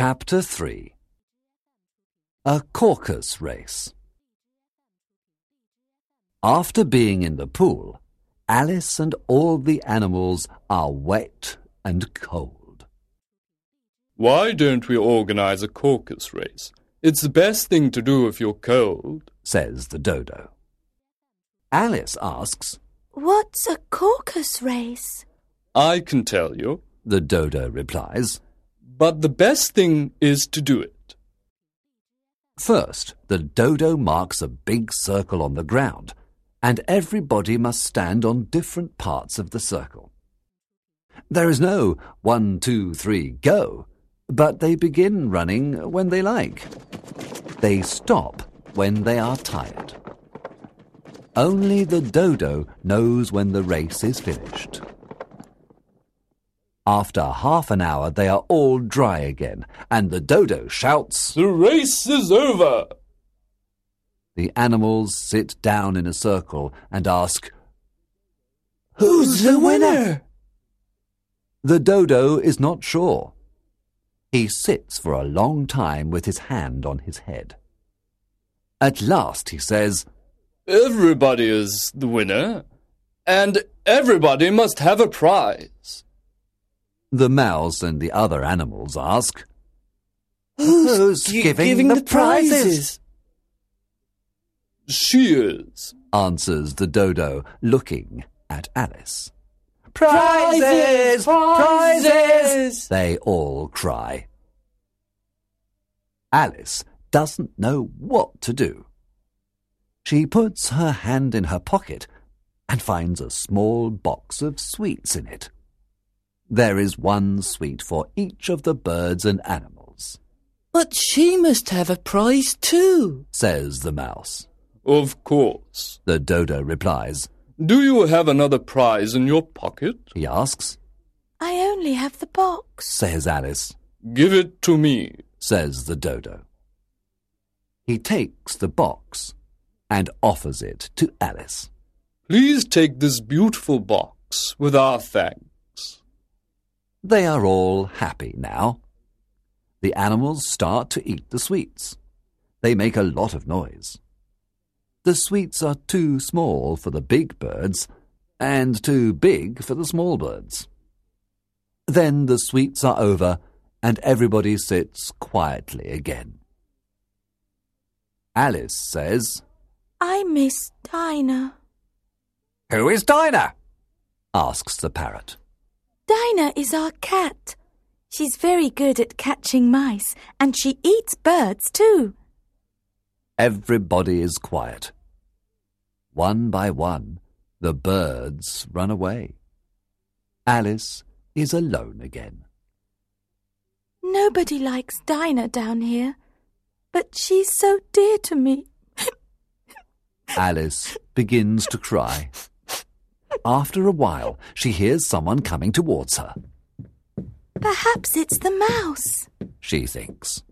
Chapter 3 A Caucus Race After being in the pool, Alice and all the animals are wet and cold. Why don't we organize a caucus race? It's the best thing to do if you're cold. says the dodo. Alice asks, What's a caucus race? I can tell you, the dodo replies. But the best thing is to do it. First, the dodo marks a big circle on the ground, and everybody must stand on different parts of the circle. There is no one, two, three, go, but they begin running when they like. They stop when they are tired. Only the dodo knows when the race is finished. After half an hour, they are all dry again, and the dodo shouts, The race is over! The animals sit down in a circle and ask, Who's the winner? The dodo is not sure. He sits for a long time with his hand on his head. At last he says, Everybody is the winner, and everybody must have a prize. The mouse and the other animals ask, Who's, giving, the, prizes? She is. answers the dodo, looking at Alice. Prizes! Prizes! They all cry. Alice doesn't know what to do. She puts her hand in her pocket and finds a small box of sweets in it. There is one sweet for each of the birds and animals, But she must have a prize too. says the mouse. Of course. The dodo replies. Do you have another prize in your pocket? He asks, I only have the box. says Alice, Give it to me. says the dodo. He takes the box and offers it to Alice. Please take this beautiful box with our thanks. They are all happy now. The animals start to eat the sweets. They make a lot of noise. The sweets are too small for the big birds and too big for the small birds. Then the sweets are over and everybody sits quietly again. Alice says, I miss Dinah. Who is Dinah? asks the parrot. Dinah is our cat. She's very good at catching mice, and she eats birds too. Everybody is quiet. One by one, the birds run away. Alice is alone again. Nobody likes Dinah down here, but she's so dear to me. Alice begins to cry. After a while, she hears someone coming towards her. Perhaps it's the mouse. She thinks.